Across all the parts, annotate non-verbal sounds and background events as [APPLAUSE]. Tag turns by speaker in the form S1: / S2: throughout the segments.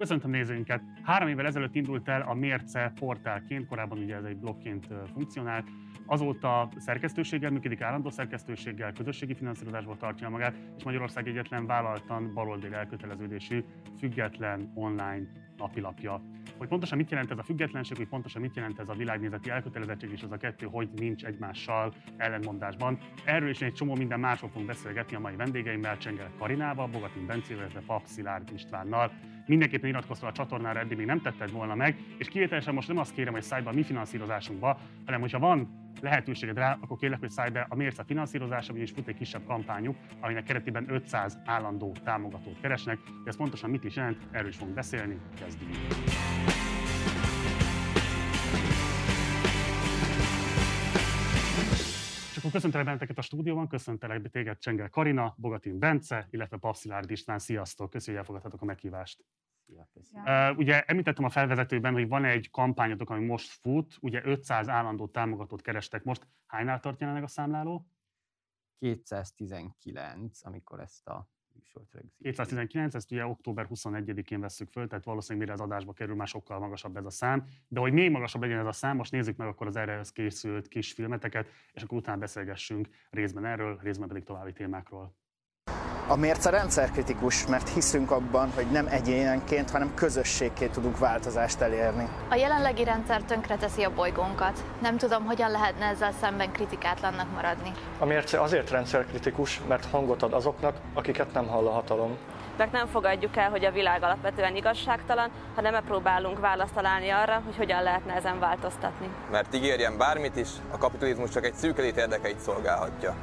S1: Köszöntöm nézőinket! Három évvel ezelőtt indult el a Mérce portálként, korábban ugye ez egy blogként funkcionált. Azóta szerkesztőséggel működik, állandó szerkesztőséggel, közösségi finanszírozásból tartja magát, és Magyarország egyetlen vállaltan baloldali elköteleződésű, független online napilapja. Hogy pontosan mit jelent ez a függetlenség, hogy pontosan mit jelent ez a világnézeti elkötelezettség, és az a kettő, hogy nincs egymással ellentmondásban. Erről is egy csomó minden másról fogunk beszélgetni a mai vendégeimmel, Csengel Karinával, Bogatin Bencével, illetve Pap Szilárd Istvánnal. Mindenképpen iratkozz a csatornára, eddig még nem tetted volna meg, és kivételesen most nem azt kérem, hogy szállj be a mi finanszírozásunkba, hanem hogyha van lehetőséged rá, akkor kérlek, hogy szállj be a Mérce finanszírozása, és fut egy kisebb kampányuk, aminek keretében 500 állandó támogatót keresnek. Ez pontosan mit is jelent, erről is fogunk beszélni. Kezdjük! Akkor köszöntelek benneteket a stúdióban, köszöntelek téged Csengel Karina, Bogatin Bence, illetve Papszilárd István. Sziasztok, köszönjük, hogy elfogadhatok a meghívást. Uh, ugye említettem a felvezetőben, hogy van egy kampányotok, ami most fut, ugye 500 állandó támogatót kerestek most. Hánynál tart jelenleg a számláló?
S2: 219, amikor ezt a műsort
S1: rögzítjük. 219, ezt ugye október 21-én veszük föl, tehát valószínűleg mire az adásba kerül, már sokkal magasabb ez a szám. De hogy még magasabb legyen ez a szám, most nézzük meg akkor az erre készült kis filmeteket, és akkor utána beszélgessünk részben erről, részben pedig további témákról.
S3: A mérce rendszerkritikus, mert hiszünk abban, hogy nem egyénenként, hanem közösségként tudunk változást elérni.
S4: A jelenlegi rendszer tönkreteszi a bolygónkat. Nem tudom, hogyan lehetne ezzel szemben kritikátlannak maradni.
S5: A mérce azért rendszerkritikus, mert hangot ad azoknak, akiket nem hall a hatalom.
S6: Mert nem fogadjuk el, hogy a világ alapvetően igazságtalan, hanem megpróbálunk választ találni arra, hogy hogyan lehetne ezen változtatni.
S7: Mert ígérjen bármit is, a kapitalizmus csak egy szűk érdekeit szolgálhatja.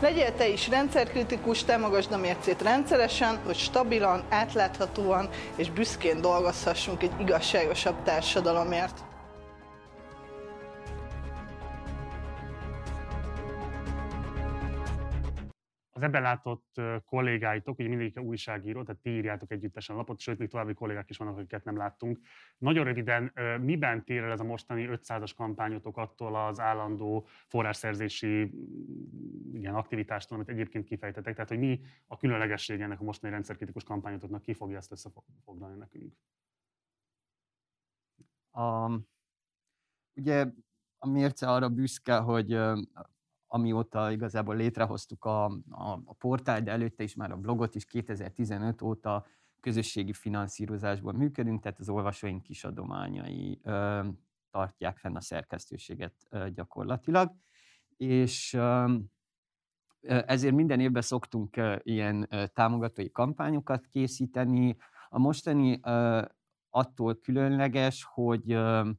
S8: Legyél te is rendszerkritikus, támogasd a mércét rendszeresen, hogy stabilan, átláthatóan és büszkén dolgozhassunk egy igazságosabb társadalomért.
S1: Az ebben látott kollégáitok, ugye mindegyik újságíró, tehát ti írjátok együttesen a lapot, sőt, még további kollégák is vannak, akiket nem láttunk. Nagyon röviden, miben tér el ez a mostani 500-as kampányotok attól az állandó forrásszerzési igen, aktivitástól, amit egyébként kifejtetek? Tehát, hogy mi a különlegesség ennek a mostani rendszerkritikus kampányotoknak, ki fogja ezt összefoglalni nekünk?
S2: A, ugye a mérce arra büszke, hogy amióta igazából létrehoztuk a, a, a portál, de előtte is már a blogot is 2015 óta közösségi finanszírozásból működünk, tehát az olvasóink kis adományai ö, tartják fenn a szerkesztőséget ö, gyakorlatilag. És ö, ezért minden évben szoktunk ö, ilyen ö, támogatói kampányokat készíteni. A mostani ö, attól különleges, hogy ö,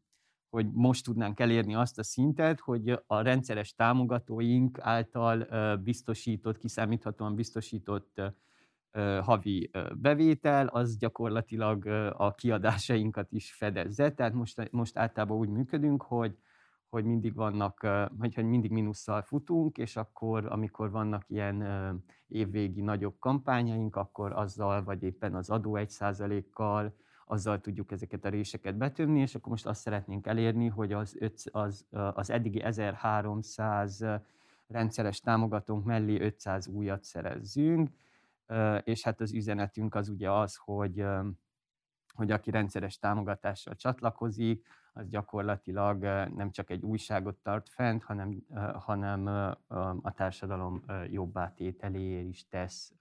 S2: hogy most tudnánk elérni azt a szintet, hogy a rendszeres támogatóink által biztosított, kiszámíthatóan biztosított havi bevétel, az gyakorlatilag a kiadásainkat is fedezze. Tehát most, most általában úgy működünk, hogy, hogy mindig vannak, hogy, hogy mindig minusszal futunk, és akkor, amikor vannak ilyen évvégi nagyobb kampányaink, akkor azzal, vagy éppen az adó egy százalékkal, azzal tudjuk ezeket a réseket betömni, és akkor most azt szeretnénk elérni, hogy az, öt, az, az eddigi 1300 rendszeres támogatónk mellé 500 újat szerezzünk, és hát az üzenetünk az ugye az, hogy, hogy aki rendszeres támogatással csatlakozik, az gyakorlatilag nem csak egy újságot tart fent, hanem, hanem a társadalom jobbá tételéért is tesz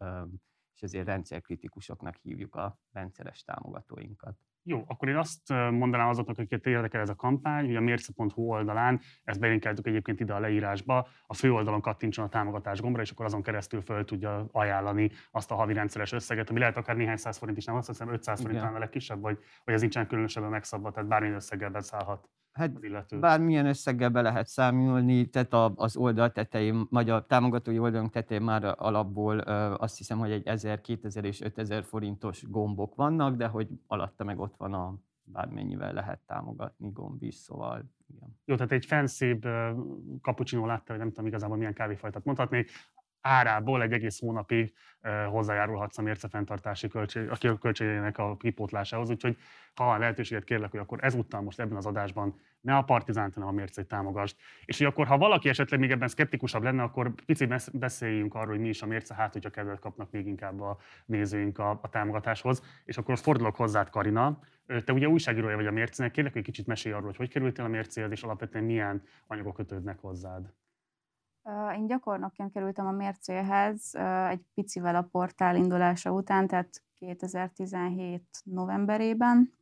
S2: és ezért rendszerkritikusoknak hívjuk a rendszeres támogatóinkat.
S1: Jó, akkor én azt mondanám azoknak, akiket érdekel ez a kampány, hogy a mérce.hu oldalán, ezt belinkeltük egyébként ide a leírásba, a fő oldalon kattintson a támogatás gombra, és akkor azon keresztül föl tudja ajánlani azt a havi rendszeres összeget, ami lehet akár néhány száz forint is, nem azt hiszem 500 forint a legkisebb, vagy, vagy ez nincsen különösebben megszabva, tehát bármilyen összeggel beszállhat.
S2: Hát bármilyen összeggel be lehet számolni, tehát az oldal tetején, vagy a támogatói oldalunk tetején már alapból azt hiszem, hogy egy 1000, 2000 és 5000 forintos gombok vannak, de hogy alatta meg ott van a bármennyivel lehet támogatni gomb is, szóval igen.
S1: Jó, tehát egy fenszébb kapucsinó látta, hogy nem tudom igazából milyen kávéfajtát mondhatnék, árából egy egész hónapig hozzájárulhatsz a mérce fenntartási költség, a költségének a kipótlásához. Úgyhogy ha van lehetőséget, kérlek, hogy akkor ezúttal most ebben az adásban ne a partizánt, hanem a mércét támogasd. És hogy akkor, ha valaki esetleg még ebben szkeptikusabb lenne, akkor picit beszéljünk arról, hogy mi is a mérce, hát hogyha kedvet kapnak még inkább a nézőink a, a támogatáshoz. És akkor fordulok hozzád, Karina. Te ugye újságírója vagy a mércének, kérlek, hogy kicsit mesélj arról, hogy hogy kerültél a mércéhez, és alapvetően milyen anyagok kötődnek hozzád.
S9: Én gyakornokként kerültem a mércéhez egy picivel a portál indulása után, tehát 2017 novemberében.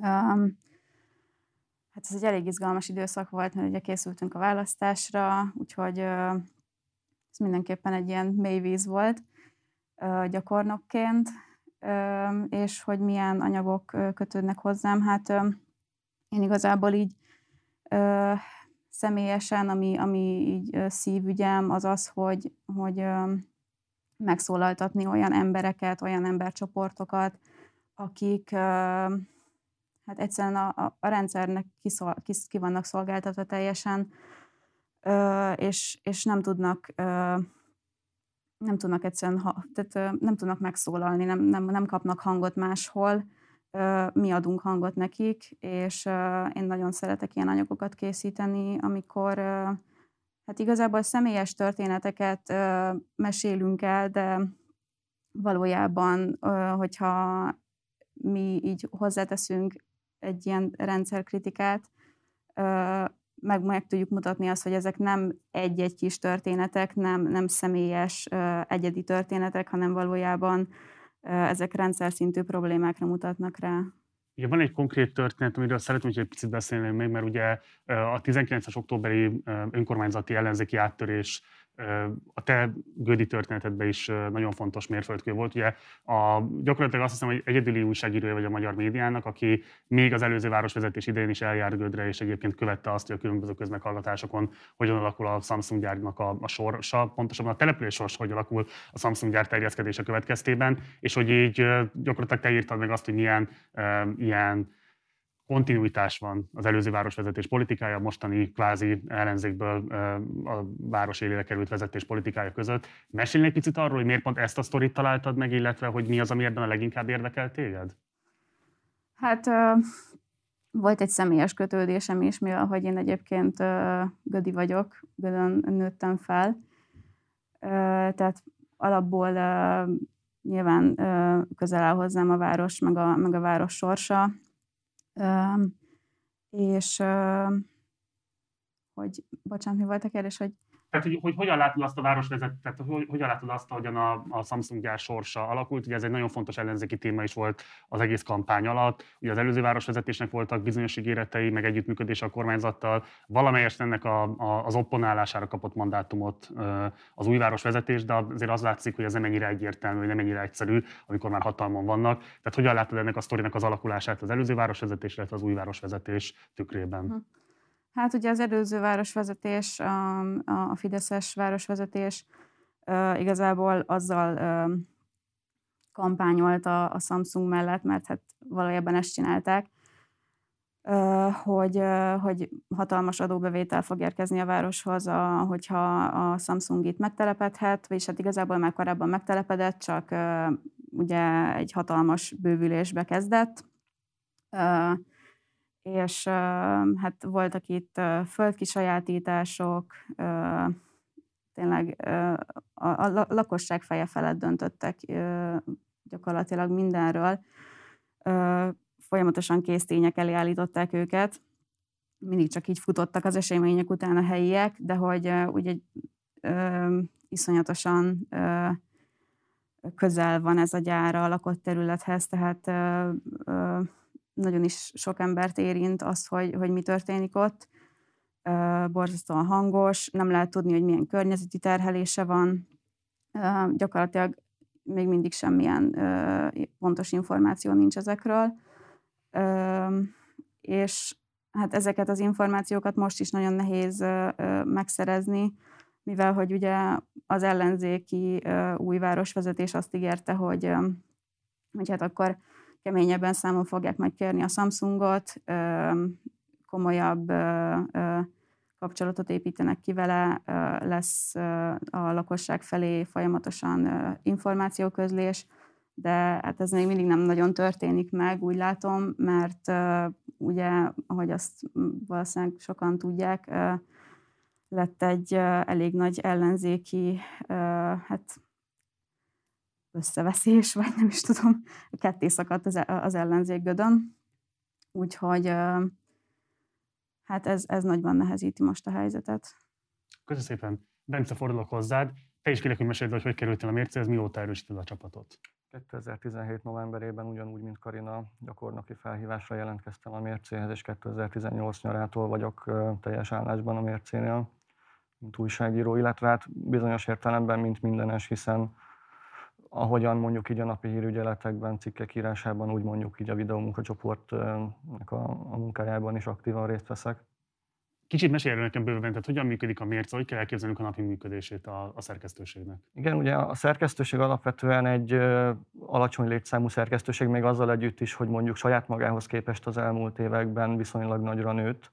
S9: Hát ez egy elég izgalmas időszak volt, mert ugye készültünk a választásra, úgyhogy ez mindenképpen egy ilyen mély víz volt gyakornokként, és hogy milyen anyagok kötődnek hozzám. Hát én igazából így személyesen, ami, ami így szívügyem, az az, hogy, hogy megszólaltatni olyan embereket, olyan embercsoportokat, akik hát egyszerűen a, a, rendszernek kiszol, kis, ki vannak szolgáltatva teljesen, és, és nem tudnak nem tudnak egyszerűen, tehát nem tudnak megszólalni, nem, nem, nem kapnak hangot máshol, mi adunk hangot nekik, és én nagyon szeretek ilyen anyagokat készíteni, amikor hát igazából személyes történeteket mesélünk el, de valójában, hogyha mi így hozzáteszünk egy ilyen rendszerkritikát, meg, meg tudjuk mutatni azt, hogy ezek nem egy-egy kis történetek, nem, nem személyes egyedi történetek, hanem valójában ezek rendszer szintű problémákra mutatnak rá.
S1: Ugye van egy konkrét történet, amiről szeretném, hogy egy picit beszélni még, mert ugye a 19-es októberi önkormányzati ellenzéki áttörés a te Gödi történetedben is nagyon fontos mérföldkő volt. Ugye a, gyakorlatilag azt hiszem, hogy egyedüli újságírója vagy a magyar médiának, aki még az előző városvezetés idején is eljár Gödre, és egyébként követte azt, hogy a különböző közmeghallgatásokon hogyan alakul a Samsung gyárnak a, a sorsa, pontosabban a település sors, hogy alakul a Samsung gyár terjeszkedése következtében, és hogy így gyakorlatilag te írtad meg azt, hogy milyen ilyen kontinuitás van az előző városvezetés politikája, a mostani kvázi ellenzékből a város élére került vezetés politikája között. Mesélj egy picit arról, hogy miért pont ezt a sztorit találtad meg, illetve hogy mi az, ami ebben a leginkább érdekel téged?
S9: Hát volt egy személyes kötődésem is, mivel hogy én egyébként Gödi vagyok, Gödön nőttem fel. Tehát alapból nyilván közel áll hozzám a város, meg a, meg a város sorsa, és hogy, bocsánat, mi volt a kérdés, hogy
S1: tehát, hogy, hogy hogyan látod azt a városvezetet, tehát hogy, hogyan látod azt, hogyan a, a Samsung gyár sorsa alakult. Ugye ez egy nagyon fontos ellenzéki téma is volt az egész kampány alatt. Ugye az előző városvezetésnek voltak bizonyos ígéretei, meg együttműködés a kormányzattal. Valamelyest ennek a, a, az opponálására kapott mandátumot az új városvezetés, de azért az látszik, hogy ez nem ennyire egyértelmű, nem ennyire egyszerű, amikor már hatalmon vannak. Tehát hogyan látod ennek a sztorinak az alakulását az előző városvezetés, illetve az új városvezetés tükrében? Hm.
S9: Hát ugye az előző városvezetés, a, a Fideszes városvezetés igazából azzal kampányolt a, a Samsung mellett, mert hát valójában ezt csinálták, hogy, hogy hatalmas adóbevétel fog érkezni a városhoz, a, hogyha a Samsung itt megtelepedhet, vagyis hát igazából már korábban megtelepedett, csak ugye egy hatalmas bővülésbe kezdett és hát voltak itt földkisajátítások, tényleg a lakosság feje felett döntöttek gyakorlatilag mindenről. Folyamatosan késztények elé állították őket, mindig csak így futottak az események után a helyiek, de hogy ugye iszonyatosan közel van ez a gyára a lakott területhez, tehát nagyon is sok embert érint az, hogy, hogy mi történik ott. Borzasztóan hangos, nem lehet tudni, hogy milyen környezeti terhelése van. Gyakorlatilag még mindig semmilyen pontos információ nincs ezekről. És hát ezeket az információkat most is nagyon nehéz megszerezni, mivel hogy ugye az ellenzéki új városvezetés azt ígérte, hogy, hogy hát akkor keményebben számon fogják majd kérni a Samsungot, komolyabb kapcsolatot építenek ki vele, lesz a lakosság felé folyamatosan információközlés, de hát ez még mindig nem nagyon történik meg, úgy látom, mert ugye, ahogy azt valószínűleg sokan tudják, lett egy elég nagy ellenzéki hát összeveszés, vagy nem is tudom, ketté szakadt az, az ellenzék gödön. Úgyhogy hát ez, ez nagyban nehezíti most a helyzetet.
S1: Köszönöm szépen. Bence, fordulok hozzád. Te is kérlek, hogy meséld, hogy hogy kerültél a mércéhez, mióta erősíted a csapatot?
S5: 2017 novemberében ugyanúgy, mint Karina, gyakornoki felhívásra jelentkeztem a mércéhez, és 2018 nyarától vagyok teljes állásban a mércénél, mint újságíró, illetve hát bizonyos értelemben, mint mindenes, hiszen ahogyan mondjuk így a napi hírügyeletekben, cikkek írásában, úgy mondjuk így a videómunkacsoportnak a, a munkájában is aktívan részt veszek.
S1: Kicsit mesélj nekem bőven, tehát hogyan működik a mérce, hogy kell elképzelnünk a napi működését a, a szerkesztőségnek?
S5: Igen, ugye a szerkesztőség alapvetően egy ö, alacsony létszámú szerkesztőség, még azzal együtt is, hogy mondjuk saját magához képest az elmúlt években viszonylag nagyra nőtt.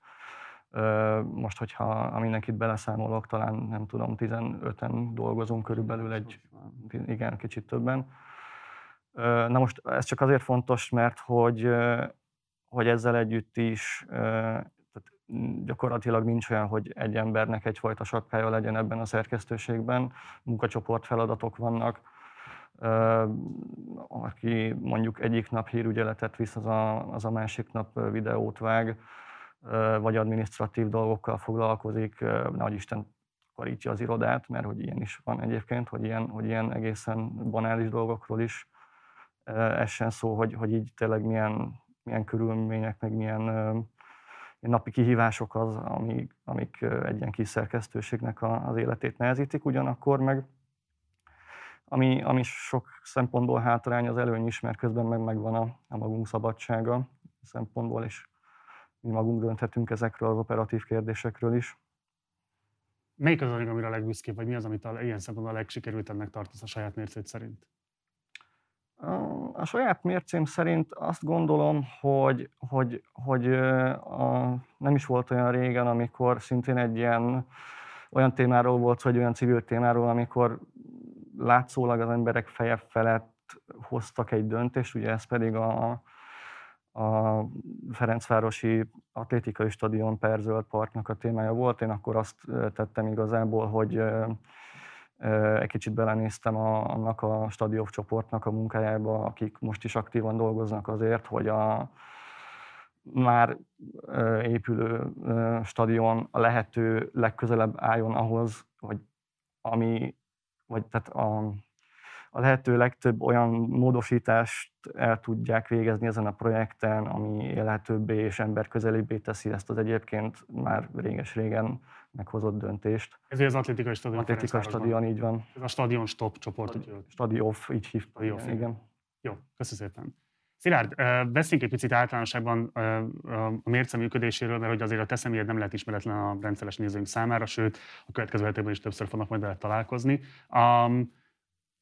S5: Most, hogyha mindenkit beleszámolok, talán nem tudom, 15-en dolgozunk körülbelül egy, igen, kicsit többen. Na most ez csak azért fontos, mert hogy, hogy ezzel együtt is gyakorlatilag nincs olyan, hogy egy embernek egyfajta sapkája legyen ebben a szerkesztőségben, munkacsoport feladatok vannak, aki mondjuk egyik nap hírügyeletet visz, az a, az a másik nap videót vág, vagy administratív dolgokkal foglalkozik, nagy Isten karítja az irodát, mert hogy ilyen is van egyébként, hogy ilyen, hogy ilyen egészen banális dolgokról is essen szó, hogy, hogy így tényleg milyen, milyen körülmények, meg milyen napi kihívások az, amik, amik egy ilyen kis szerkesztőségnek az életét nehezítik, ugyanakkor meg ami, ami sok szempontból hátrány, az előny is, mert közben meg megvan a, a magunk szabadsága szempontból, és mi magunk dönthetünk ezekről az operatív kérdésekről is.
S1: Melyik az, amire a legbüszkébb, vagy mi az, amit a, ilyen szempontból a legsikerültebbnek tartasz a saját mércét szerint?
S5: A saját mércém szerint azt gondolom, hogy, hogy, hogy a, nem is volt olyan régen, amikor szintén egy ilyen olyan témáról volt, vagy olyan civil témáról, amikor látszólag az emberek feje felett hoztak egy döntést, ugye ez pedig a, a Ferencvárosi atlétikai stadion Perzöld Parknak a témája volt. Én akkor azt tettem igazából, hogy egy kicsit belenéztem a, annak a stadion csoportnak a munkájába, akik most is aktívan dolgoznak azért, hogy a már épülő stadion a lehető legközelebb álljon ahhoz, hogy ami, vagy tehát a, a lehető legtöbb olyan módosítást el tudják végezni ezen a projekten, ami élhetőbbé és emberközelibbé teszi ezt az egyébként már réges-régen meghozott döntést.
S1: Ez az atlétikai stadion.
S5: Atlétikai stadion, így van.
S1: Ez a stadion stop csoport. Stadion,
S5: stadion így hívták.
S1: Igen, igen. Jó, köszönöm szépen. Szilárd, beszéljünk egy picit általánosságban a mérce működéséről, mert hogy azért a te személyed nem lehet ismeretlen a rendszeres nézőink számára, sőt, a következő hetekben is többször fognak majd vele találkozni. Um,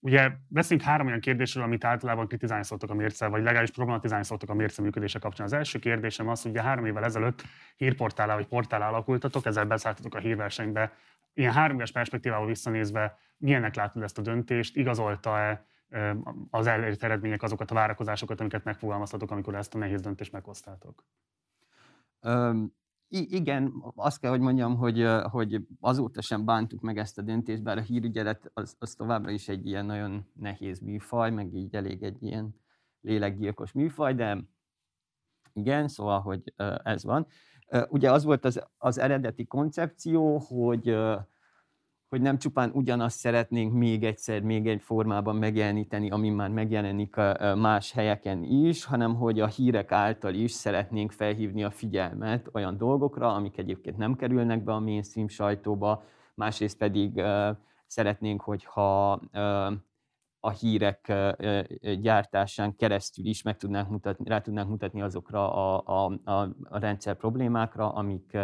S1: Ugye beszélünk három olyan kérdésről, amit általában kritizálni szoktak a mérce, vagy legalábbis problematizálni szoktak a mérce működése kapcsán. Az első kérdésem az, hogy ugye három évvel ezelőtt hírportálá vagy portálá alakultatok, ezzel beszálltatok a hírversenybe. Ilyen három éves perspektívával visszanézve, milyennek látod ezt a döntést? Igazolta-e az elért eredmények azokat a várakozásokat, amiket megfogalmaztatok, amikor ezt a nehéz döntést meghoztátok?
S2: Igen, azt kell, hogy mondjam, hogy, hogy azóta sem bántuk meg ezt a döntést, bár a hírügyelet az, az továbbra is egy ilyen nagyon nehéz műfaj, meg így elég egy ilyen lélekgyilkos műfaj, de igen, szóval, hogy ez van. Ugye az volt az, az eredeti koncepció, hogy hogy nem csupán ugyanazt szeretnénk még egyszer, még egy formában megjeleníteni, ami már megjelenik más helyeken is, hanem hogy a hírek által is szeretnénk felhívni a figyelmet olyan dolgokra, amik egyébként nem kerülnek be a mainstream sajtóba, másrészt pedig szeretnénk, hogyha a hírek gyártásán keresztül is meg tudnánk mutatni, rá tudnánk mutatni azokra a, a, a, a rendszer problémákra, amik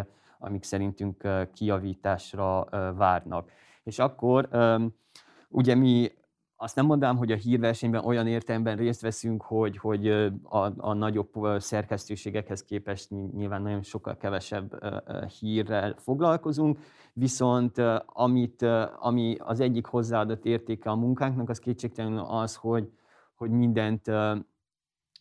S2: amik szerintünk kijavításra várnak. És akkor ugye mi azt nem mondanám, hogy a hírversenyben olyan értelemben részt veszünk, hogy, hogy a, a nagyobb szerkesztőségekhez képest nyilván nagyon sokkal kevesebb hírrel foglalkozunk, viszont amit, ami az egyik hozzáadott értéke a munkánknak, az kétségtelenül az, hogy, hogy mindent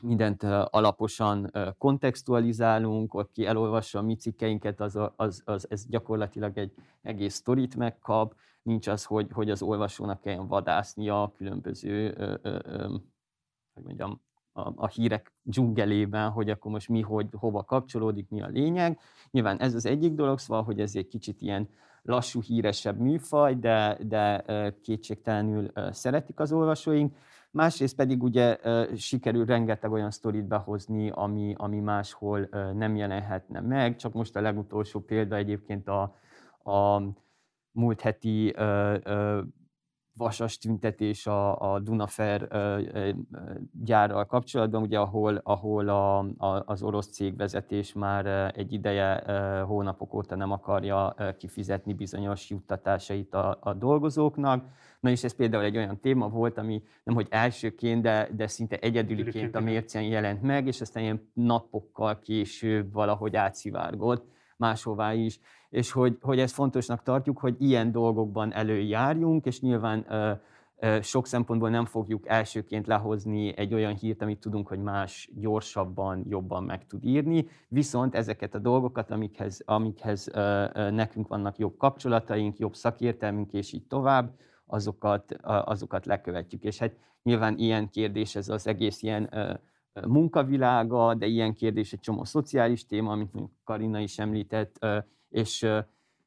S2: mindent alaposan kontextualizálunk, aki elolvassa a mi cikkeinket, az, az, az, ez gyakorlatilag egy egész sztorit megkap, nincs az, hogy, hogy az olvasónak kelljen vadásznia a különböző, ö, ö, ö, hogy mondjam, a, a hírek dzsungelében, hogy akkor most mi, hogy hova kapcsolódik, mi a lényeg. Nyilván ez az egyik dolog, szóval, hogy ez egy kicsit ilyen lassú, híresebb műfaj, de, de kétségtelenül szeretik az olvasóink. Másrészt pedig ugye sikerül rengeteg olyan sztorit behozni, ami, ami máshol nem jelenhetne meg. Csak most a legutolsó példa egyébként a, a múlt heti vasas tüntetés a, a Dunafer gyárral kapcsolatban, ugye, ahol, ahol a, a, az orosz cégvezetés már egy ideje, hónapok óta nem akarja kifizetni bizonyos juttatásait a, a dolgozóknak. Na és ez például egy olyan téma volt, ami nem hogy elsőként, de, de szinte egyedüliként a mércén jelent meg, és aztán ilyen napokkal később valahogy átszivárgott máshová is és hogy, hogy ezt fontosnak tartjuk, hogy ilyen dolgokban előjárjunk, és nyilván sok szempontból nem fogjuk elsőként lehozni egy olyan hírt, amit tudunk, hogy más gyorsabban, jobban meg tud írni, viszont ezeket a dolgokat, amikhez, amikhez nekünk vannak jobb kapcsolataink, jobb szakértelmünk, és így tovább, azokat, azokat lekövetjük. És hát nyilván ilyen kérdés ez az egész ilyen munkavilága, de ilyen kérdés egy csomó szociális téma, amit Karina is említett, és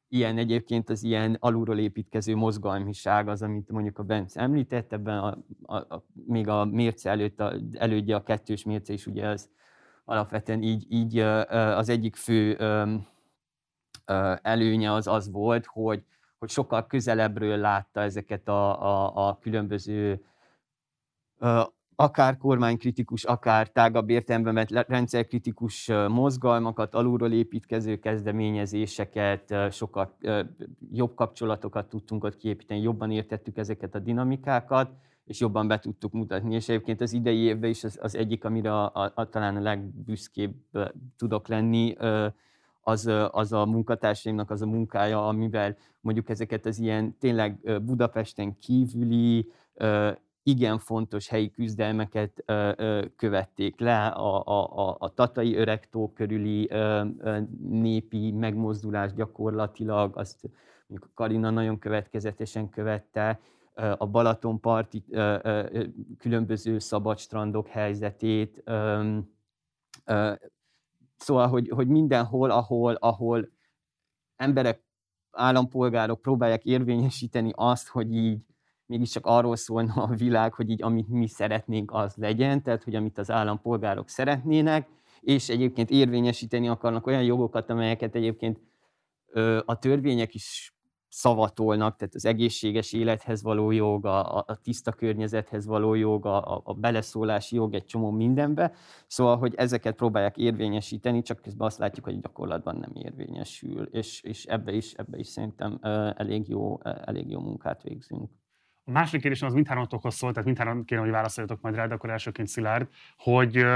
S2: ilyen egyébként az ilyen alulról építkező mozgalmiság az, amit mondjuk a Bence említett, ebben a, a, a, még a mérce előtt, a, elődje a kettős mérce is ugye az alapvetően így, így az egyik fő előnye az az volt, hogy, hogy sokkal közelebbről látta ezeket a, a, a különböző akár kormánykritikus, akár tágabb értelemben vett rendszerkritikus mozgalmakat, alulról építkező kezdeményezéseket, sokkal jobb kapcsolatokat tudtunk ott kiépíteni, jobban értettük ezeket a dinamikákat, és jobban be tudtuk mutatni. És egyébként az idei évben is az, az egyik, amire a, a, a, talán a legbüszkébb tudok lenni, az, az a munkatársaimnak az a munkája, amivel mondjuk ezeket az ilyen tényleg Budapesten kívüli igen fontos helyi küzdelmeket ö, ö, követték le, a, a, a tatai öregtó körüli ö, ö, népi megmozdulás gyakorlatilag, azt mondjuk Karina nagyon következetesen követte, a Balatonparti ö, ö, különböző szabadstrandok helyzetét, ö, ö, szóval, hogy, hogy mindenhol, ahol, ahol emberek, állampolgárok próbálják érvényesíteni azt, hogy így mégiscsak arról szólna a világ, hogy így amit mi szeretnénk, az legyen, tehát hogy amit az állampolgárok szeretnének, és egyébként érvényesíteni akarnak olyan jogokat, amelyeket egyébként ö, a törvények is szavatolnak, tehát az egészséges élethez való jog, a, a tiszta környezethez való jog, a, a beleszólási jog, egy csomó mindenbe. Szóval, hogy ezeket próbálják érvényesíteni, csak közben azt látjuk, hogy gyakorlatban nem érvényesül, és, és ebbe, is, ebbe is szerintem elég jó, elég jó munkát végzünk.
S1: A második kérdésem az mindhármatokhoz szólt, tehát mindhárom kérem, hogy válaszoljatok majd rá, de akkor elsőként Szilárd, hogy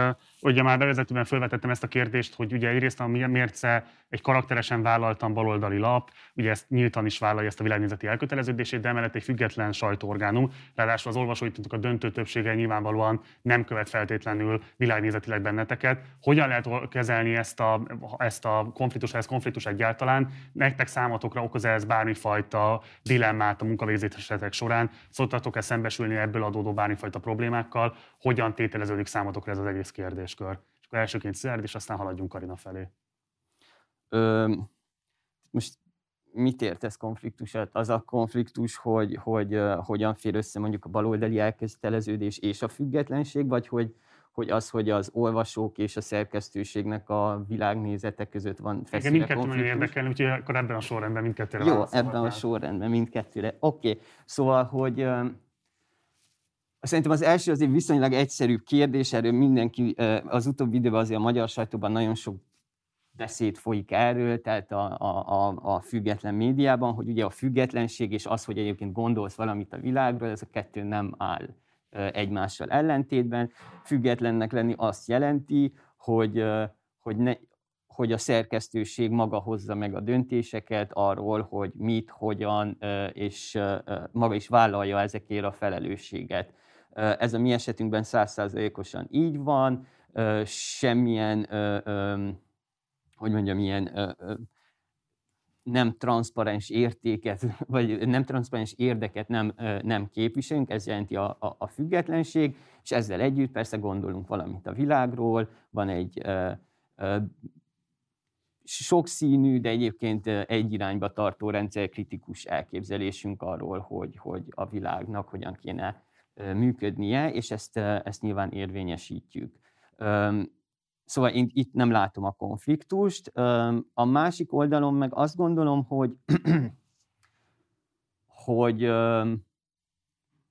S1: ugye már bevezetőben felvetettem ezt a kérdést, hogy ugye egyrészt a mérce egy karakteresen vállaltan baloldali lap, ugye ezt nyíltan is vállalja ezt a világnézeti elköteleződését, de emellett egy független sajtóorgánum, ráadásul az olvasói a döntő többsége nyilvánvalóan nem követ feltétlenül világnézetileg benneteket. Hogyan lehet kezelni ezt a, ezt a konfliktus, ez konfliktus egyáltalán? Nektek számotokra okoz ez bármifajta dilemmát a munkavégzésetek során? Szoktatok-e szembesülni ebből adódó bármifajta problémákkal? Hogyan tételeződik számotokra ez az egész kérdéskör? És akkor elsőként Szilárd, és aztán haladjunk Karina felé.
S2: Ö, most mit értesz konfliktusat? Az a konfliktus, hogy, hogy uh, hogyan fér össze mondjuk a baloldali elkezdteleződés és a függetlenség, vagy hogy, hogy az, hogy az olvasók és a szerkesztőségnek a világnézete között van
S1: feszülye Igen, mindkettő nagyon érdekel, úgyhogy akkor ebben a sorrendben mindkettőre
S2: Jó, ebben a sorrendben mindkettőre. Oké, okay. szóval, hogy uh, Szerintem az első azért viszonylag egyszerűbb kérdés, erről mindenki az utóbbi időben azért a magyar sajtóban nagyon sok beszéd folyik erről, tehát a, a, a, a független médiában, hogy ugye a függetlenség és az, hogy egyébként gondolsz valamit a világról, ez a kettő nem áll egymással ellentétben. Függetlennek lenni azt jelenti, hogy, hogy, ne, hogy a szerkesztőség maga hozza meg a döntéseket arról, hogy mit, hogyan, és maga is vállalja ezekért a felelősséget. Ez a mi esetünkben százszázalékosan így van, semmilyen, hogy mondjam, ilyen nem transzparens értéket, [LAUGHS] vagy nem transzparens érdeket nem, nem képviselünk, ez jelenti a, a, a függetlenség, és ezzel együtt persze gondolunk valamit a világról, van egy sokszínű, de egyébként egy irányba tartó rendszerkritikus elképzelésünk arról, hogy, hogy a világnak hogyan kéne működnie, és ezt, ezt nyilván érvényesítjük. Szóval én itt nem látom a konfliktust. A másik oldalon meg azt gondolom, hogy, [CLEARS THROAT] hogy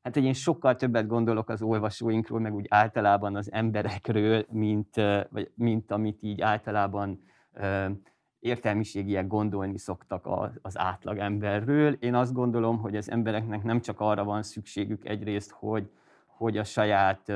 S2: hát hogy én sokkal többet gondolok az olvasóinkról, meg úgy általában az emberekről, mint, vagy, mint amit így általában értelmiségiek gondolni szoktak az, az átlag emberről. Én azt gondolom, hogy az embereknek nem csak arra van szükségük egyrészt, hogy, hogy a saját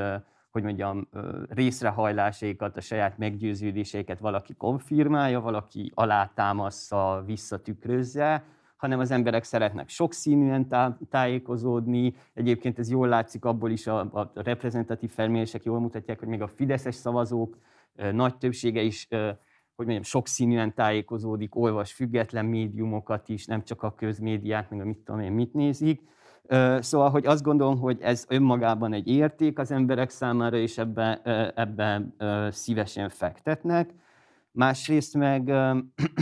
S2: hogy mondjam, részrehajlásaikat, a saját meggyőződéseiket valaki konfirmálja, valaki alátámaszza, visszatükrözze, hanem az emberek szeretnek sokszínűen tájékozódni. Egyébként ez jól látszik abból is, a, a reprezentatív felmérések jól mutatják, hogy még a fideszes szavazók nagy többsége is hogy mondjam, sokszínűen tájékozódik, olvas független médiumokat is, nem csak a közmédiát, meg a mit tudom én, mit nézik. Szóval, hogy azt gondolom, hogy ez önmagában egy érték az emberek számára, és ebben ebbe szívesen fektetnek. Másrészt meg,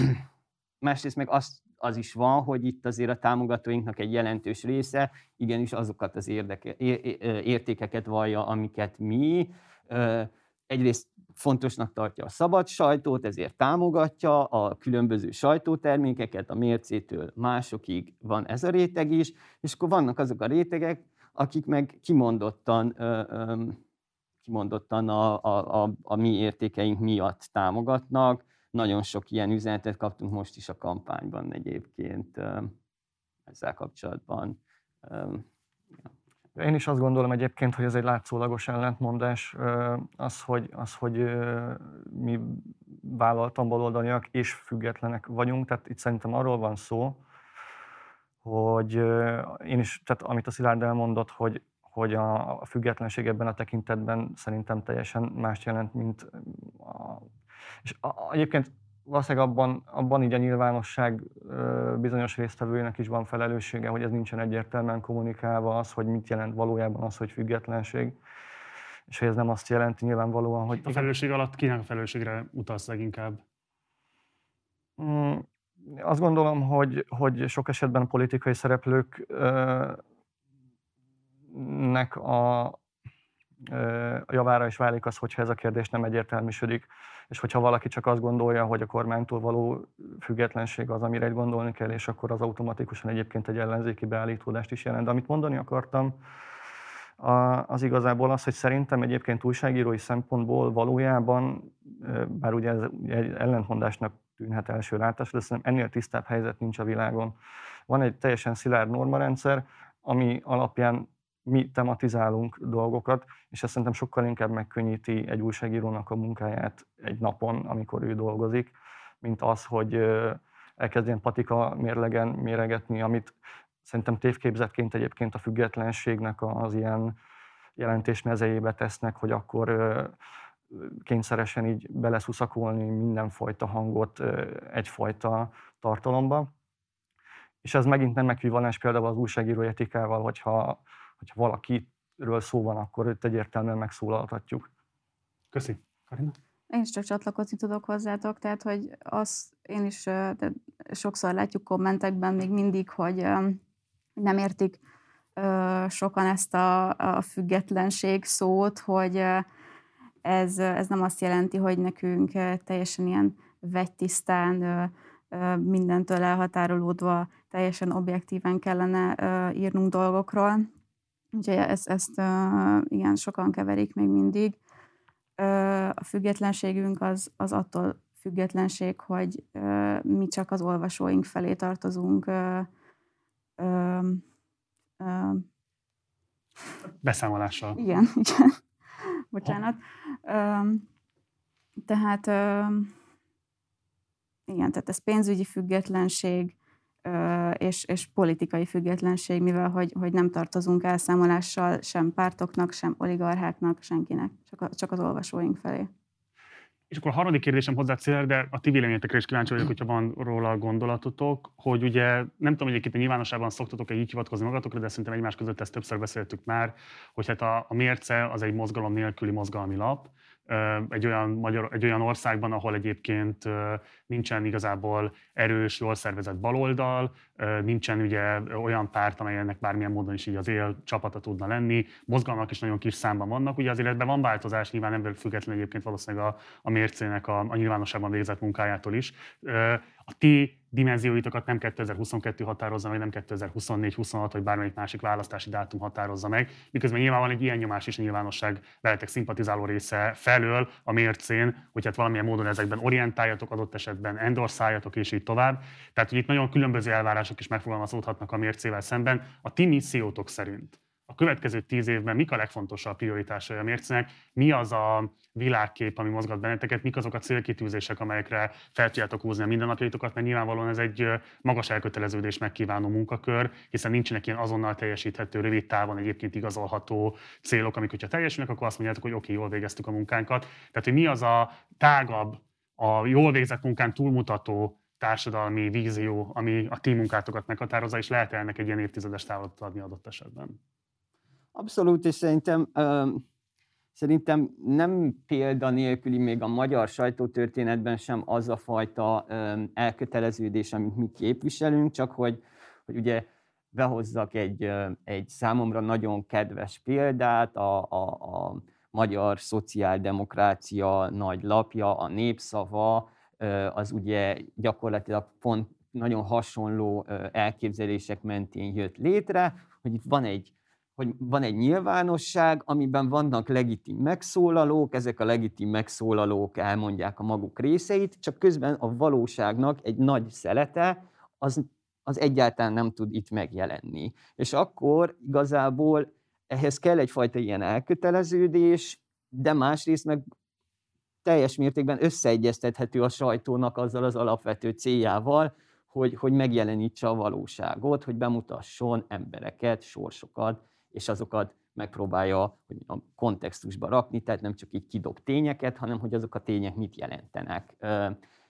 S2: [CLEARS THROAT] másrészt meg az, az is van, hogy itt azért a támogatóinknak egy jelentős része igenis azokat az érdeke, értékeket vallja, amiket mi. Egyrészt fontosnak tartja a szabad sajtót, ezért támogatja a különböző sajtótermékeket, a mércétől másokig van ez a réteg is, és akkor vannak azok a rétegek, akik meg kimondottan, kimondottan a, a, a, a mi értékeink miatt támogatnak. Nagyon sok ilyen üzenetet kaptunk most is a kampányban egyébként ö, ezzel kapcsolatban. Ö,
S5: én is azt gondolom egyébként, hogy ez egy látszólagos ellentmondás, az, hogy, az, hogy mi vállaltan baloldaliak és függetlenek vagyunk, tehát itt szerintem arról van szó, hogy én is, tehát amit a Szilárd elmondott, hogy, hogy a, a függetlenség ebben a tekintetben szerintem teljesen más jelent, mint a, és a, egyébként valószínűleg abban, abban így a nyilvánosság bizonyos résztvevőjének is van felelőssége, hogy ez nincsen egyértelműen kommunikálva az, hogy mit jelent valójában az, hogy függetlenség. És hogy ez nem azt jelenti nyilvánvalóan, hogy...
S1: A felelősség alatt kinek a felelősségre utalsz leginkább?
S5: Mm, azt gondolom, hogy, hogy sok esetben a politikai szereplőknek a, a javára is válik az, hogyha ez a kérdés nem egyértelműsödik, és hogyha valaki csak azt gondolja, hogy a kormánytól való függetlenség az, amire egy gondolni kell, és akkor az automatikusan egyébként egy ellenzéki beállítódást is jelent. De amit mondani akartam, az igazából az, hogy szerintem egyébként újságírói szempontból valójában, bár ugye ez egy ellentmondásnak tűnhet első látásra, de szerintem ennél tisztább helyzet nincs a világon. Van egy teljesen szilárd normarendszer, ami alapján mi tematizálunk dolgokat, és ez szerintem sokkal inkább megkönnyíti egy újságírónak a munkáját egy napon, amikor ő dolgozik, mint az, hogy elkezdjen patika mérlegen méregetni, amit szerintem tévképzetként egyébként a függetlenségnek az ilyen jelentés mezejébe tesznek, hogy akkor kényszeresen így beleszuszakolni mindenfajta hangot egyfajta tartalomba. És ez megint nem ekvivalens például az újságíró etikával, hogyha hogyha valakiről szó van, akkor őt egyértelműen megszólaltatjuk.
S1: Köszi. Karina?
S9: Én is csak csatlakozni tudok hozzátok, tehát hogy az én is de sokszor látjuk kommentekben még mindig, hogy nem értik sokan ezt a, a függetlenség szót, hogy ez, ez nem azt jelenti, hogy nekünk teljesen ilyen vegytisztán, mindentől elhatárolódva, teljesen objektíven kellene írnunk dolgokról, Úgyhogy ezt, ezt igen, sokan keverik még mindig. A függetlenségünk az, az attól függetlenség, hogy mi csak az olvasóink felé tartozunk.
S1: Beszámolással.
S9: Igen, [LAUGHS] igen. Bocsánat. Ö, tehát ö, igen, tehát ez pénzügyi függetlenség, és, és politikai függetlenség, mivel hogy, hogy nem tartozunk elszámolással sem pártoknak, sem oligarcháknak, senkinek, csak, a, csak az olvasóink felé.
S1: És akkor a harmadik kérdésem hozzá cél, de a ti véleményetekre is kíváncsi vagyok, hogyha van róla gondolatotok, hogy ugye nem tudom, hogy itt a nyilvánosságban szoktatok-e így hivatkozni magatokra, de szerintem egymás között ezt többször beszéltük már, hogy hát a, a mérce az egy mozgalom nélküli mozgalmi lap, egy olyan, magyar, egy olyan országban, ahol egyébként nincsen igazából erős, jól szervezett baloldal, nincsen ugye olyan párt, amelynek bármilyen módon is így az él csapata tudna lenni, mozgalmak is nagyon kis számban vannak, ugye azért ebben van változás, nyilván nem független egyébként valószínűleg a, a mércének a, a nyilvánosságban végzett munkájától is. A ti dimenzióitokat nem 2022 határozza meg, nem 2024-26, vagy bármelyik másik választási dátum határozza meg, miközben nyilván van egy ilyen nyomás is nyilvánosság veletek szimpatizáló része felől a mércén, hogy hát valamilyen módon ezekben orientáljatok, adott esetben endorszáljatok, és így tovább. Tehát, hogy itt nagyon különböző elvárások is megfogalmazódhatnak a mércével szemben. A ti missziótok szerint a következő tíz évben mik a legfontosabb prioritásai a mércének, mi az a világkép, ami mozgat benneteket, mik azok a célkitűzések, amelyekre fel tudjátok húzni a mindennapjaitokat, mert nyilvánvalóan ez egy magas elköteleződés megkívánó munkakör, hiszen nincsenek ilyen azonnal teljesíthető, rövid távon egyébként igazolható célok, amik, hogyha teljesülnek, akkor azt mondjátok, hogy oké, okay, jól végeztük a munkánkat. Tehát, hogy mi az a tágabb, a jól végzett munkán túlmutató társadalmi vízió, ami a ti munkátokat meghatározza, és lehet ennek egy ilyen évtizedes távolatot adni adott esetben?
S2: Abszolút, és szerintem Szerintem nem példa nélküli még a magyar sajtótörténetben sem az a fajta elköteleződés, amit mi képviselünk, csak hogy, hogy ugye behozzak egy, egy számomra nagyon kedves példát, a, a, a magyar szociáldemokrácia nagy lapja, a népszava, az ugye gyakorlatilag pont nagyon hasonló elképzelések mentén jött létre, hogy itt van egy hogy van egy nyilvánosság, amiben vannak legitim megszólalók, ezek a legitim megszólalók elmondják a maguk részeit, csak közben a valóságnak egy nagy szelete az, az egyáltalán nem tud itt megjelenni. És akkor igazából ehhez kell egyfajta ilyen elköteleződés, de másrészt meg teljes mértékben összeegyeztethető a sajtónak azzal az alapvető céljával, hogy, hogy megjelenítse a valóságot, hogy bemutasson embereket, sorsokat, és azokat megpróbálja hogy a kontextusba rakni, tehát nem csak így kidob tényeket, hanem hogy azok a tények mit jelentenek.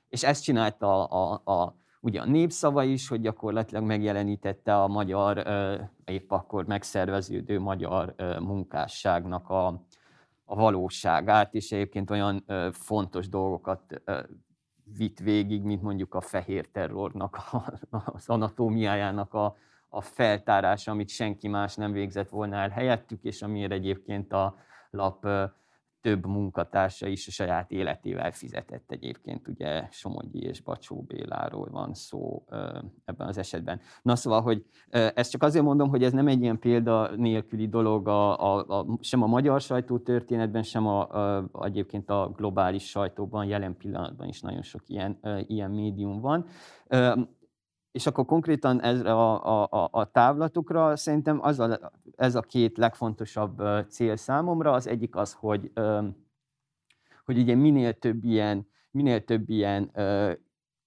S2: És ezt csinálta a, a, a, ugye a népszava is, hogy gyakorlatilag megjelenítette a magyar, épp akkor megszerveződő magyar munkásságnak a, a valóságát, és egyébként olyan fontos dolgokat vitt végig, mint mondjuk a fehér terrornak, az anatómiájának a, a feltárása, amit senki más nem végzett volna el helyettük, és amiért egyébként a lap több munkatársa is a saját életével fizetett egyébként, ugye Somogyi és Bacsó Béláról van szó ebben az esetben. Na szóval, hogy ezt csak azért mondom, hogy ez nem egy ilyen példa nélküli dolog a, a, a, sem a magyar sajtótörténetben, sem a, a, egyébként a globális sajtóban, jelen pillanatban is nagyon sok ilyen, ilyen médium van. És akkor konkrétan ez a, a, a távlatokra szerintem az a, ez a két legfontosabb cél számomra. Az egyik az, hogy, hogy ugye minél több ilyen, minél több ilyen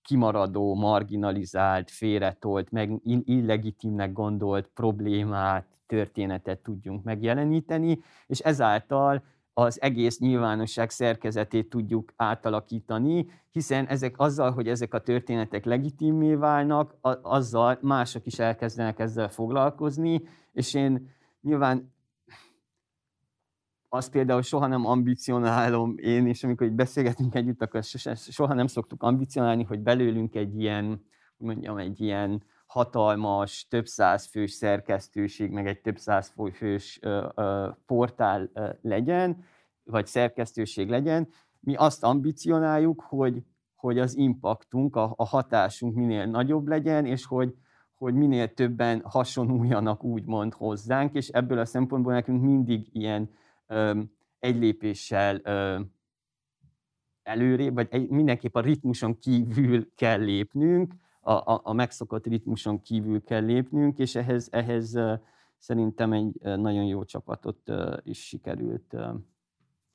S2: kimaradó, marginalizált, félretolt, meg illegitimnek gondolt problémát, történetet tudjunk megjeleníteni, és ezáltal az egész nyilvánosság szerkezetét tudjuk átalakítani, hiszen ezek azzal, hogy ezek a történetek legitimé válnak, azzal mások is elkezdenek ezzel foglalkozni, és én nyilván azt például soha nem ambicionálom én, és amikor így beszélgetünk együtt, akkor soha nem szoktuk ambicionálni, hogy belőlünk egy ilyen, mondjam, egy ilyen hatalmas, több száz fős szerkesztőség, meg egy több száz fős portál legyen, vagy szerkesztőség legyen. Mi azt ambicionáljuk, hogy, hogy az impaktunk, a, a hatásunk minél nagyobb legyen, és hogy, hogy minél többen hasonuljanak úgymond hozzánk, és ebből a szempontból nekünk mindig ilyen ö, egy lépéssel ö, előrébb, vagy egy, mindenképp a ritmuson kívül kell lépnünk, a, a, a megszokott ritmuson kívül kell lépnünk, és ehhez, ehhez szerintem egy nagyon jó csapatot is sikerült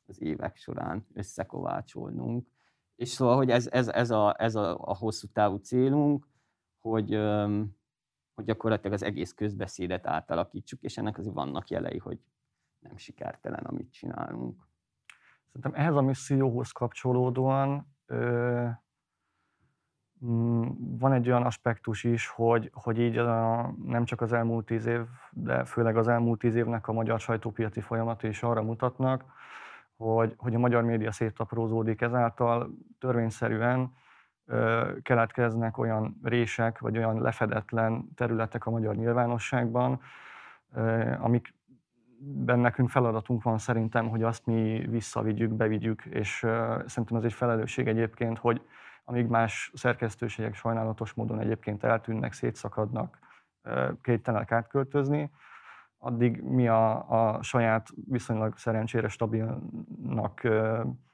S2: az évek során összekovácsolnunk. És szóval, hogy ez, ez, ez, a, ez a, a hosszú távú célunk, hogy, hogy gyakorlatilag az egész közbeszédet átalakítsuk, és ennek azért vannak jelei, hogy nem sikertelen, amit csinálunk.
S5: Szerintem ehhez a misszióhoz kapcsolódóan van egy olyan aspektus is, hogy, hogy így a, nem csak az elmúlt tíz év, de főleg az elmúlt tíz évnek a magyar sajtópiaci folyamata is arra mutatnak, hogy, hogy a magyar média szétaprózódik ezáltal. Törvényszerűen ö, keletkeznek olyan rések, vagy olyan lefedetlen területek a magyar nyilvánosságban, ö, amik nekünk feladatunk van szerintem, hogy azt mi visszavigyük, bevigyük, és uh, szerintem ez egy felelősség egyébként, hogy amíg más szerkesztőségek sajnálatos módon egyébként eltűnnek, szétszakadnak, képtelenek átköltözni, addig mi a, a saját viszonylag szerencsére stabilnak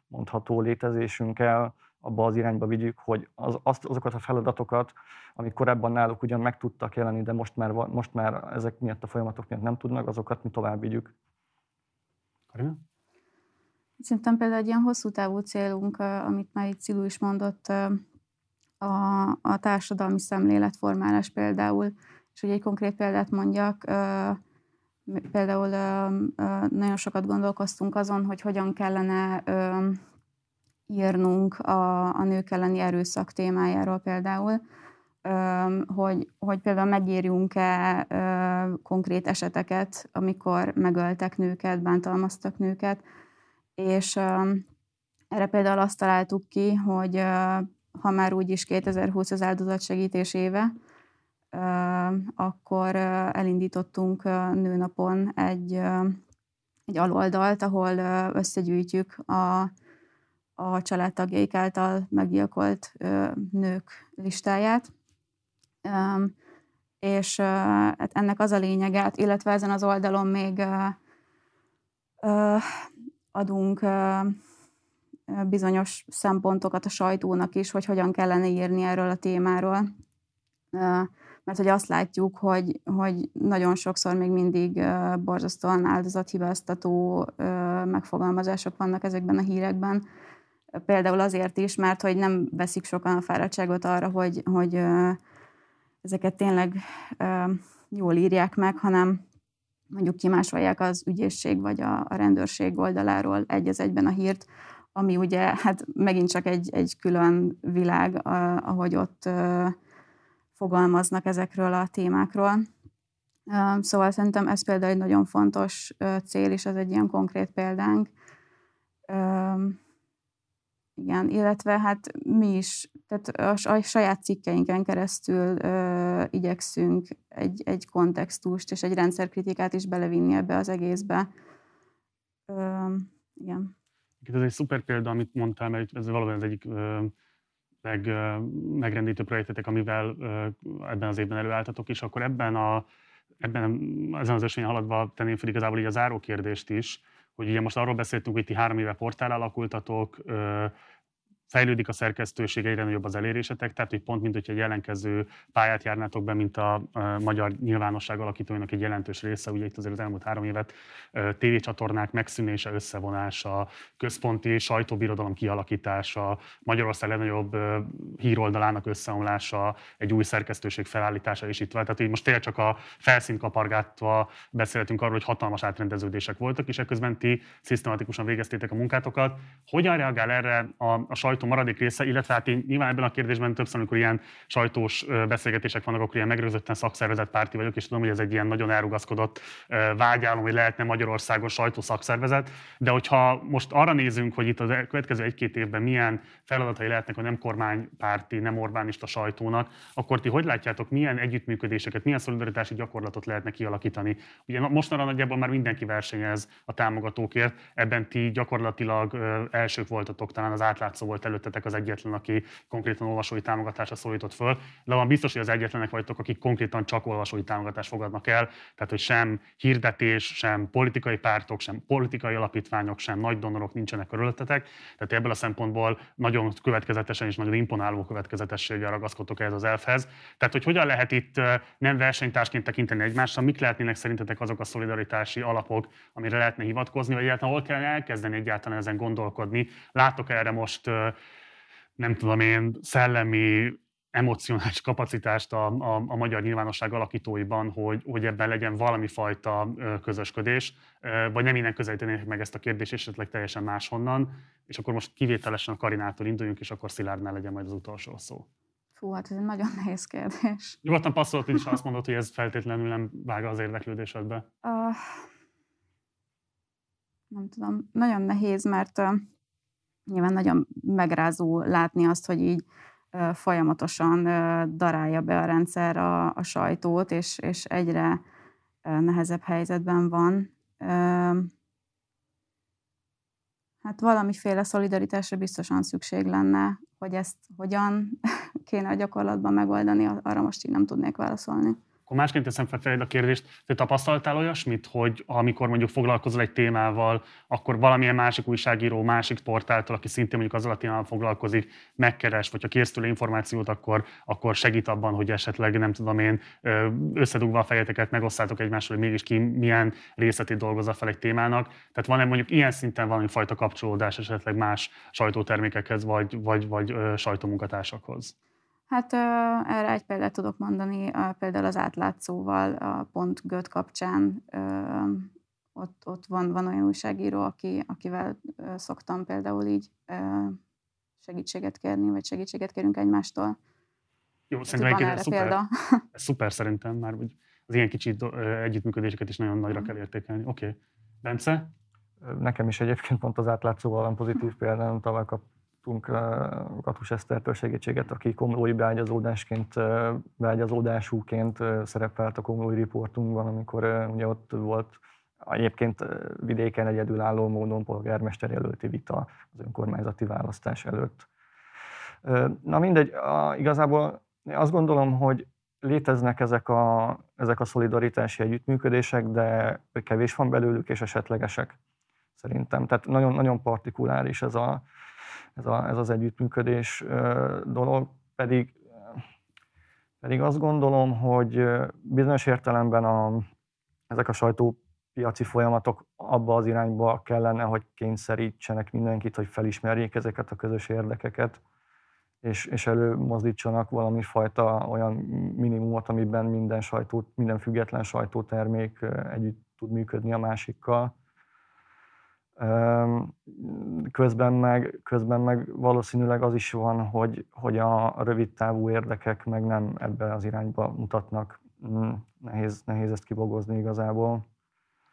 S5: mondható létezésünkkel abba az irányba vigyük, hogy az, azt, azokat a feladatokat, amik korábban náluk ugyan meg tudtak jelenni, de most már, most már ezek miatt a folyamatok miatt nem tudnak, azokat mi tovább vigyük.
S1: Karina?
S9: Szerintem például egy ilyen hosszú távú célunk, amit már itt Cilu is mondott, a, a társadalmi szemléletformálás például, és hogy egy konkrét példát mondjak, például nagyon sokat gondolkoztunk azon, hogy hogyan kellene írnunk a, a nők elleni erőszak témájáról például, hogy, hogy például megírjunk-e konkrét eseteket, amikor megöltek nőket, bántalmaztak nőket, és erre például azt találtuk ki, hogy ha már úgyis 2020 az áldozatsegítés éve, akkor elindítottunk nőnapon egy, egy aloldalt, ahol összegyűjtjük a, a családtagjaik által meggyilkolt nők listáját. És hát ennek az a lényege, illetve ezen az oldalon még adunk bizonyos szempontokat a sajtónak is, hogy hogyan kellene írni erről a témáról. Mert hogy azt látjuk, hogy, hogy nagyon sokszor még mindig borzasztóan áldozathibáztató megfogalmazások vannak ezekben a hírekben, Például azért is, mert hogy nem veszik sokan a fáradtságot arra, hogy, hogy ezeket tényleg jól írják meg, hanem mondjuk kimásolják az ügyészség vagy a, a rendőrség oldaláról egy az egyben a hírt, ami ugye hát megint csak egy, egy külön világ, ahogy ott fogalmaznak ezekről a témákról. Szóval szerintem ez például egy nagyon fontos cél, és ez egy ilyen konkrét példánk. Igen, illetve hát mi is, tehát a saját cikkeinken keresztül igyekszünk egy, egy kontextust és egy rendszerkritikát is belevinni ebbe az egészbe. Ö, igen.
S1: Ez egy szuper példa, amit mondtál, mert ez valóban az egyik ö, meg, ö, megrendítő projektetek, amivel ö, ebben az évben előálltatok, és akkor ebben a ebben ezen az eseményen haladva tenném fel igazából így a záró kérdést is, hogy ugye most arról beszéltünk, hogy ti három éve portál alakultatok, fejlődik a szerkesztőség, egyre nagyobb az elérésetek, tehát hogy pont mint hogy egy jelenkező pályát járnátok be, mint a, magyar nyilvánosság alakítóinak egy jelentős része, ugye itt azért az elmúlt három évet tévécsatornák megszűnése, összevonása, központi sajtóbirodalom kialakítása, Magyarország legnagyobb híroldalának összeomlása, egy új szerkesztőség felállítása is itt van. Tehát így most tényleg csak a felszínt kapargátva beszéltünk arról, hogy hatalmas átrendeződések voltak, és ekközben ti szisztematikusan végeztétek a munkátokat. Hogyan reagál erre a, a sajtó sajtó maradék része, illetve hát én nyilván ebben a kérdésben többször, amikor ilyen sajtós beszélgetések vannak, akkor ilyen megrőzötten szakszervezet párti vagyok, és tudom, hogy ez egy ilyen nagyon elrugaszkodott vágyálom, hogy lehetne Magyarországon sajtó szakszervezet, de hogyha most arra nézünk, hogy itt a következő egy-két évben milyen feladatai lehetnek a nem kormánypárti, nem Orbánista sajtónak, akkor ti hogy látjátok, milyen együttműködéseket, milyen szolidaritási gyakorlatot lehetne kialakítani? Ugye mostanra nagyjából már mindenki versenyez a támogatókért, ebben ti gyakorlatilag elsők voltatok, talán az átlátszó volt előttetek az egyetlen, aki konkrétan olvasói támogatásra szólított föl, de van biztos, hogy az egyetlenek vagytok, akik konkrétan csak olvasói támogatást fogadnak el, tehát hogy sem hirdetés, sem politikai pártok, sem politikai alapítványok, sem nagy donorok nincsenek körülöttetek, tehát ebből a szempontból nagyon következetesen és nagyon imponáló következetességgel ragaszkodtok ehhez az elfhez. Tehát, hogy hogyan lehet itt nem versenytársként tekinteni egymásra, mik lehetnének szerintetek azok a szolidaritási alapok, amire lehetne hivatkozni, vagy egyáltalán hol kellene elkezdeni egyáltalán ezen gondolkodni. Látok erre most, nem tudom én, szellemi, emocionális kapacitást a, a, a magyar nyilvánosság alakítóiban, hogy, hogy ebben legyen valami fajta közösködés, vagy nem innen közelítenék meg ezt a kérdést, esetleg teljesen máshonnan, és akkor most kivételesen a Karinától induljunk, és akkor Szilárdnál legyen majd az utolsó szó.
S9: Fú, hát ez egy nagyon nehéz kérdés.
S1: Nyugodtan passzolt, is azt mondod, hogy ez feltétlenül nem vág az érdeklődésedbe. Uh,
S9: nem tudom, nagyon nehéz, mert uh, nyilván nagyon megrázó látni azt, hogy így folyamatosan darálja be a rendszer a, a sajtót, és, és egyre nehezebb helyzetben van. Hát valamiféle szolidaritásra biztosan szükség lenne, hogy ezt hogyan [LAUGHS] kéne a gyakorlatban megoldani, arra most így nem tudnék válaszolni.
S1: Akkor másként teszem fel feled a kérdést, te tapasztaltál olyasmit, hogy amikor mondjuk foglalkozol egy témával, akkor valamilyen másik újságíró, másik portáltól, aki szintén mondjuk azzal a témával foglalkozik, megkeres, vagy ha kérsz tőle információt, akkor, akkor segít abban, hogy esetleg nem tudom én, összedugva a fejeteket megosztátok egymással, hogy mégis ki milyen részletét dolgozza fel egy témának. Tehát van-e mondjuk ilyen szinten valami fajta kapcsolódás esetleg más sajtótermékekhez, vagy, vagy, vagy sajtómunkatársakhoz?
S9: Hát erre egy példát tudok mondani, például az átlátszóval, a pont Göt kapcsán ott, ott van, van olyan újságíró, aki, akivel szoktam például így segítséget kérni, vagy segítséget kérünk egymástól.
S1: Jó, szerintem ez szuper, példa. [LAUGHS] ez szuper szerintem, már hogy az ilyen kicsi együttműködéseket is nagyon nagyra mm. kell értékelni. Oké. Okay. Bence?
S5: Nekem is egyébként pont az átlátszóval van pozitív példám, tavaly kap, kaptunk Katus Esztertől segítséget, aki komlói beágyazódásként, beágyazódásúként szerepelt a komlói riportunkban, amikor ugye ott volt egyébként vidéken egyedülálló módon polgármester jelölti vita az önkormányzati választás előtt. Na mindegy, igazából azt gondolom, hogy léteznek ezek a, ezek a szolidaritási együttműködések, de kevés van belőlük, és esetlegesek szerintem. Tehát nagyon, nagyon partikuláris ez a, ez, a, ez az együttműködés dolog, pedig, pedig azt gondolom, hogy bizonyos értelemben a, ezek a sajtópiaci folyamatok abba az irányba kellene, hogy kényszerítsenek mindenkit, hogy felismerjék ezeket a közös érdekeket, és, és előmozdítsanak valami fajta olyan minimumot, amiben minden, sajtó, minden független sajtótermék együtt tud működni a másikkal Közben meg, közben meg valószínűleg az is van, hogy, hogy a rövid távú érdekek meg nem ebbe az irányba mutatnak. Mm, nehéz, nehéz ezt kibogozni igazából.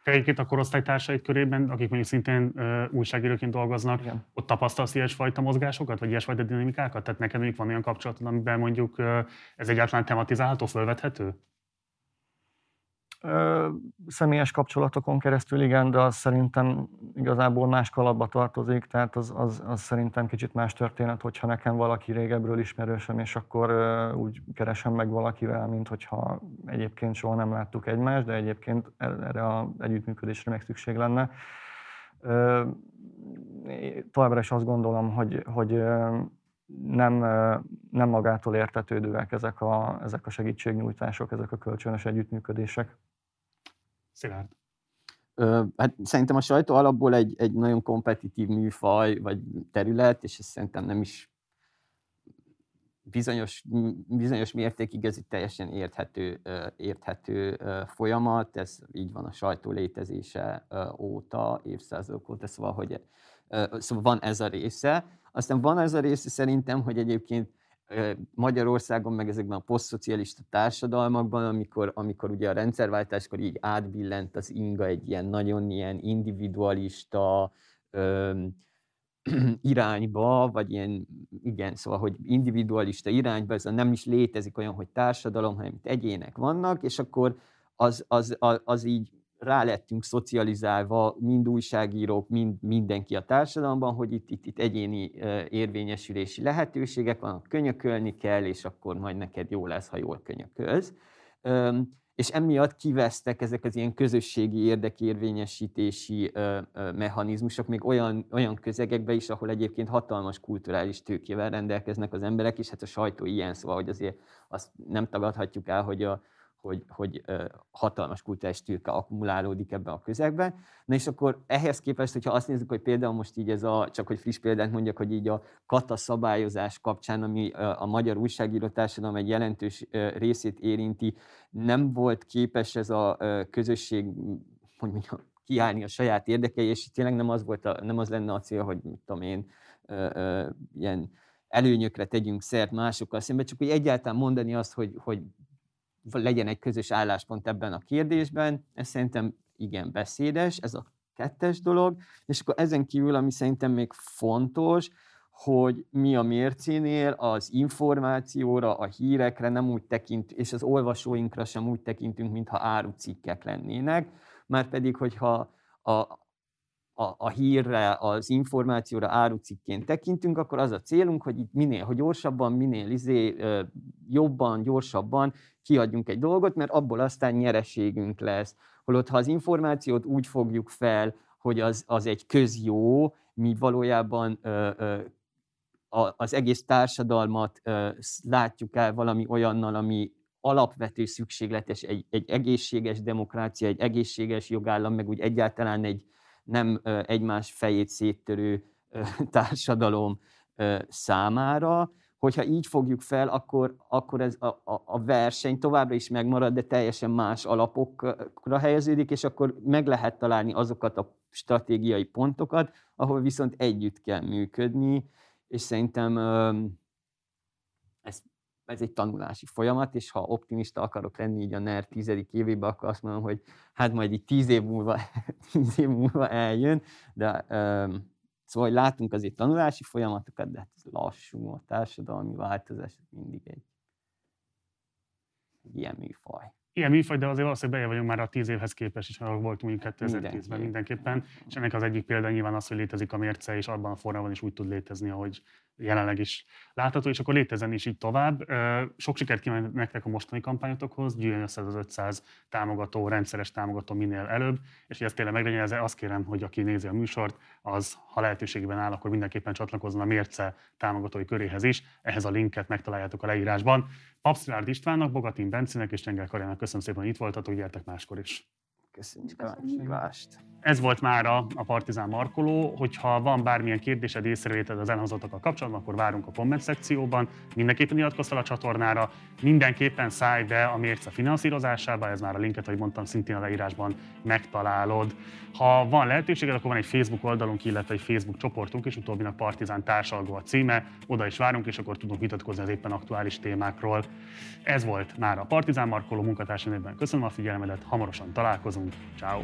S1: Egyébként a korosztálytársait körében, akik mondjuk szintén uh, újságíróként dolgoznak, Igen. ott tapasztalsz ilyesfajta mozgásokat, vagy ilyesfajta dinamikákat? Tehát neked mondjuk van olyan kapcsolatod, amiben mondjuk uh, ez egyáltalán tematizálható, fölvethető?
S5: Személyes kapcsolatokon keresztül igen, de az szerintem igazából más kalapba tartozik, tehát az, az, az szerintem kicsit más történet, hogyha nekem valaki régebről ismerősöm, és akkor úgy keresem meg valakivel, mint hogyha egyébként soha nem láttuk egymást, de egyébként erre az együttműködésre meg szükség lenne. Továbbra is azt gondolom, hogy, hogy nem, nem magától értetődőek ezek a, ezek a segítségnyújtások, ezek a kölcsönös együttműködések.
S1: Szilárd.
S2: Hát szerintem a sajtó alapból egy, egy nagyon kompetitív műfaj vagy terület, és ez szerintem nem is bizonyos, bizonyos mértékig ez egy teljesen érthető, érthető folyamat, ez így van a sajtó létezése óta, évszázadok óta, szóval, hogy, szóval van ez a része. Aztán van ez a része szerintem, hogy egyébként Magyarországon, meg ezekben a posztszocialista társadalmakban, amikor, amikor ugye a rendszerváltáskor így átbillent az inga egy ilyen nagyon ilyen individualista ö, [CLEARS THROAT] irányba, vagy ilyen, igen, szóval, hogy individualista irányba, ez nem is létezik olyan, hogy társadalom, hanem itt egyének vannak, és akkor az, az, az, az így rá lettünk szocializálva, mind újságírók, mind mindenki a társadalomban, hogy itt, itt, itt egyéni érvényesülési lehetőségek vannak, könyökölni kell, és akkor majd neked jó lesz, ha jól könyökölsz. És emiatt kivesztek ezek az ilyen közösségi érdekérvényesítési mechanizmusok még olyan, olyan közegekbe is, ahol egyébként hatalmas kulturális tőkével rendelkeznek az emberek, és hát a sajtó ilyen, szóval, hogy azért azt nem tagadhatjuk el, hogy a, hogy, hogy hatalmas kulturális tőke akkumulálódik ebben a közegben. Na és akkor ehhez képest, hogyha azt nézzük, hogy például most így ez a, csak hogy friss példát mondjak, hogy így a kata szabályozás kapcsán, ami a magyar újságíró társadalom egy jelentős részét érinti, nem volt képes ez a közösség, hogy mondjam, kiállni a saját érdekei, és tényleg nem az, volt a, nem az lenne a cél, hogy mit tudom én, ilyen előnyökre tegyünk szert másokkal szemben, csak hogy egyáltalán mondani azt, hogy, hogy legyen egy közös álláspont ebben a kérdésben, ez szerintem igen beszédes, ez a kettes dolog, és akkor ezen kívül, ami szerintem még fontos, hogy mi a mércénél az információra, a hírekre nem úgy tekint, és az olvasóinkra sem úgy tekintünk, mintha árucikkek lennének, már pedig, hogyha a, a, a hírre, az információra árucikként tekintünk, akkor az a célunk, hogy itt minél hogy gyorsabban, minél izé, jobban, gyorsabban kiadjunk egy dolgot, mert abból aztán nyereségünk lesz. Holott, ha az információt úgy fogjuk fel, hogy az, az egy közjó, mi valójában ö, ö, az egész társadalmat ö, látjuk el valami olyannal, ami alapvető szükségletes, egy, egy egészséges demokrácia, egy egészséges jogállam, meg úgy egyáltalán egy, nem egymás fejét széttörő [LAUGHS] társadalom számára. Hogyha így fogjuk fel, akkor, akkor ez a, a, a verseny továbbra is megmarad, de teljesen más alapokra helyeződik, és akkor meg lehet találni azokat a stratégiai pontokat, ahol viszont együtt kell működni, és szerintem ez ez egy tanulási folyamat, és ha optimista akarok lenni így a NER tizedik évében, akkor azt mondom, hogy hát majd így tíz év múlva, [LAUGHS] tíz év múlva eljön, de um, szóval hogy látunk azért tanulási folyamatokat, de hát ez lassú, a társadalmi változás mindig egy, egy ilyen műfaj
S1: ilyen műfaj, de azért valószínűleg beje vagyunk már a tíz évhez képest is, ahol volt mondjuk 2010-ben mindenképpen. És ennek az egyik példa nyilván az, hogy létezik a mérce, és abban a formában is úgy tud létezni, ahogy jelenleg is látható, és akkor létezzen is így tovább. Sok sikert kívánok nektek a mostani kampányotokhoz, gyűjjön össze az 500 támogató, rendszeres támogató minél előbb, és hogy ezt tényleg meglegyen, ezzel azt kérem, hogy aki nézi a műsort, az, ha lehetőségben áll, akkor mindenképpen csatlakozzon a mérce támogatói köréhez is. Ehhez a linket megtaláljátok a leírásban. Papszilárd Istvánnak, Bogatin Bencinek és Csengel Karjának köszönöm szépen, hogy itt voltatok, gyertek máskor is.
S2: Köszönjük a meghívást.
S1: Ez volt már a, a Partizán markoló. Hogyha van bármilyen kérdésed, észrevételed az elhangzottakkal kapcsolatban, akkor várunk a komment szekcióban. Mindenképpen iratkozz a csatornára, mindenképpen szállj be a mérce finanszírozásába, ez már a linket, ahogy mondtam, szintén a leírásban megtalálod. Ha van lehetőséged, akkor van egy Facebook oldalunk, illetve egy Facebook csoportunk, és utóbbinak Partizán társalgó a címe. Oda is várunk, és akkor tudunk vitatkozni az éppen aktuális témákról. Ez volt már a Partizán markoló munkatársam Köszönöm a figyelmedet, hamarosan találkozunk. Tchau.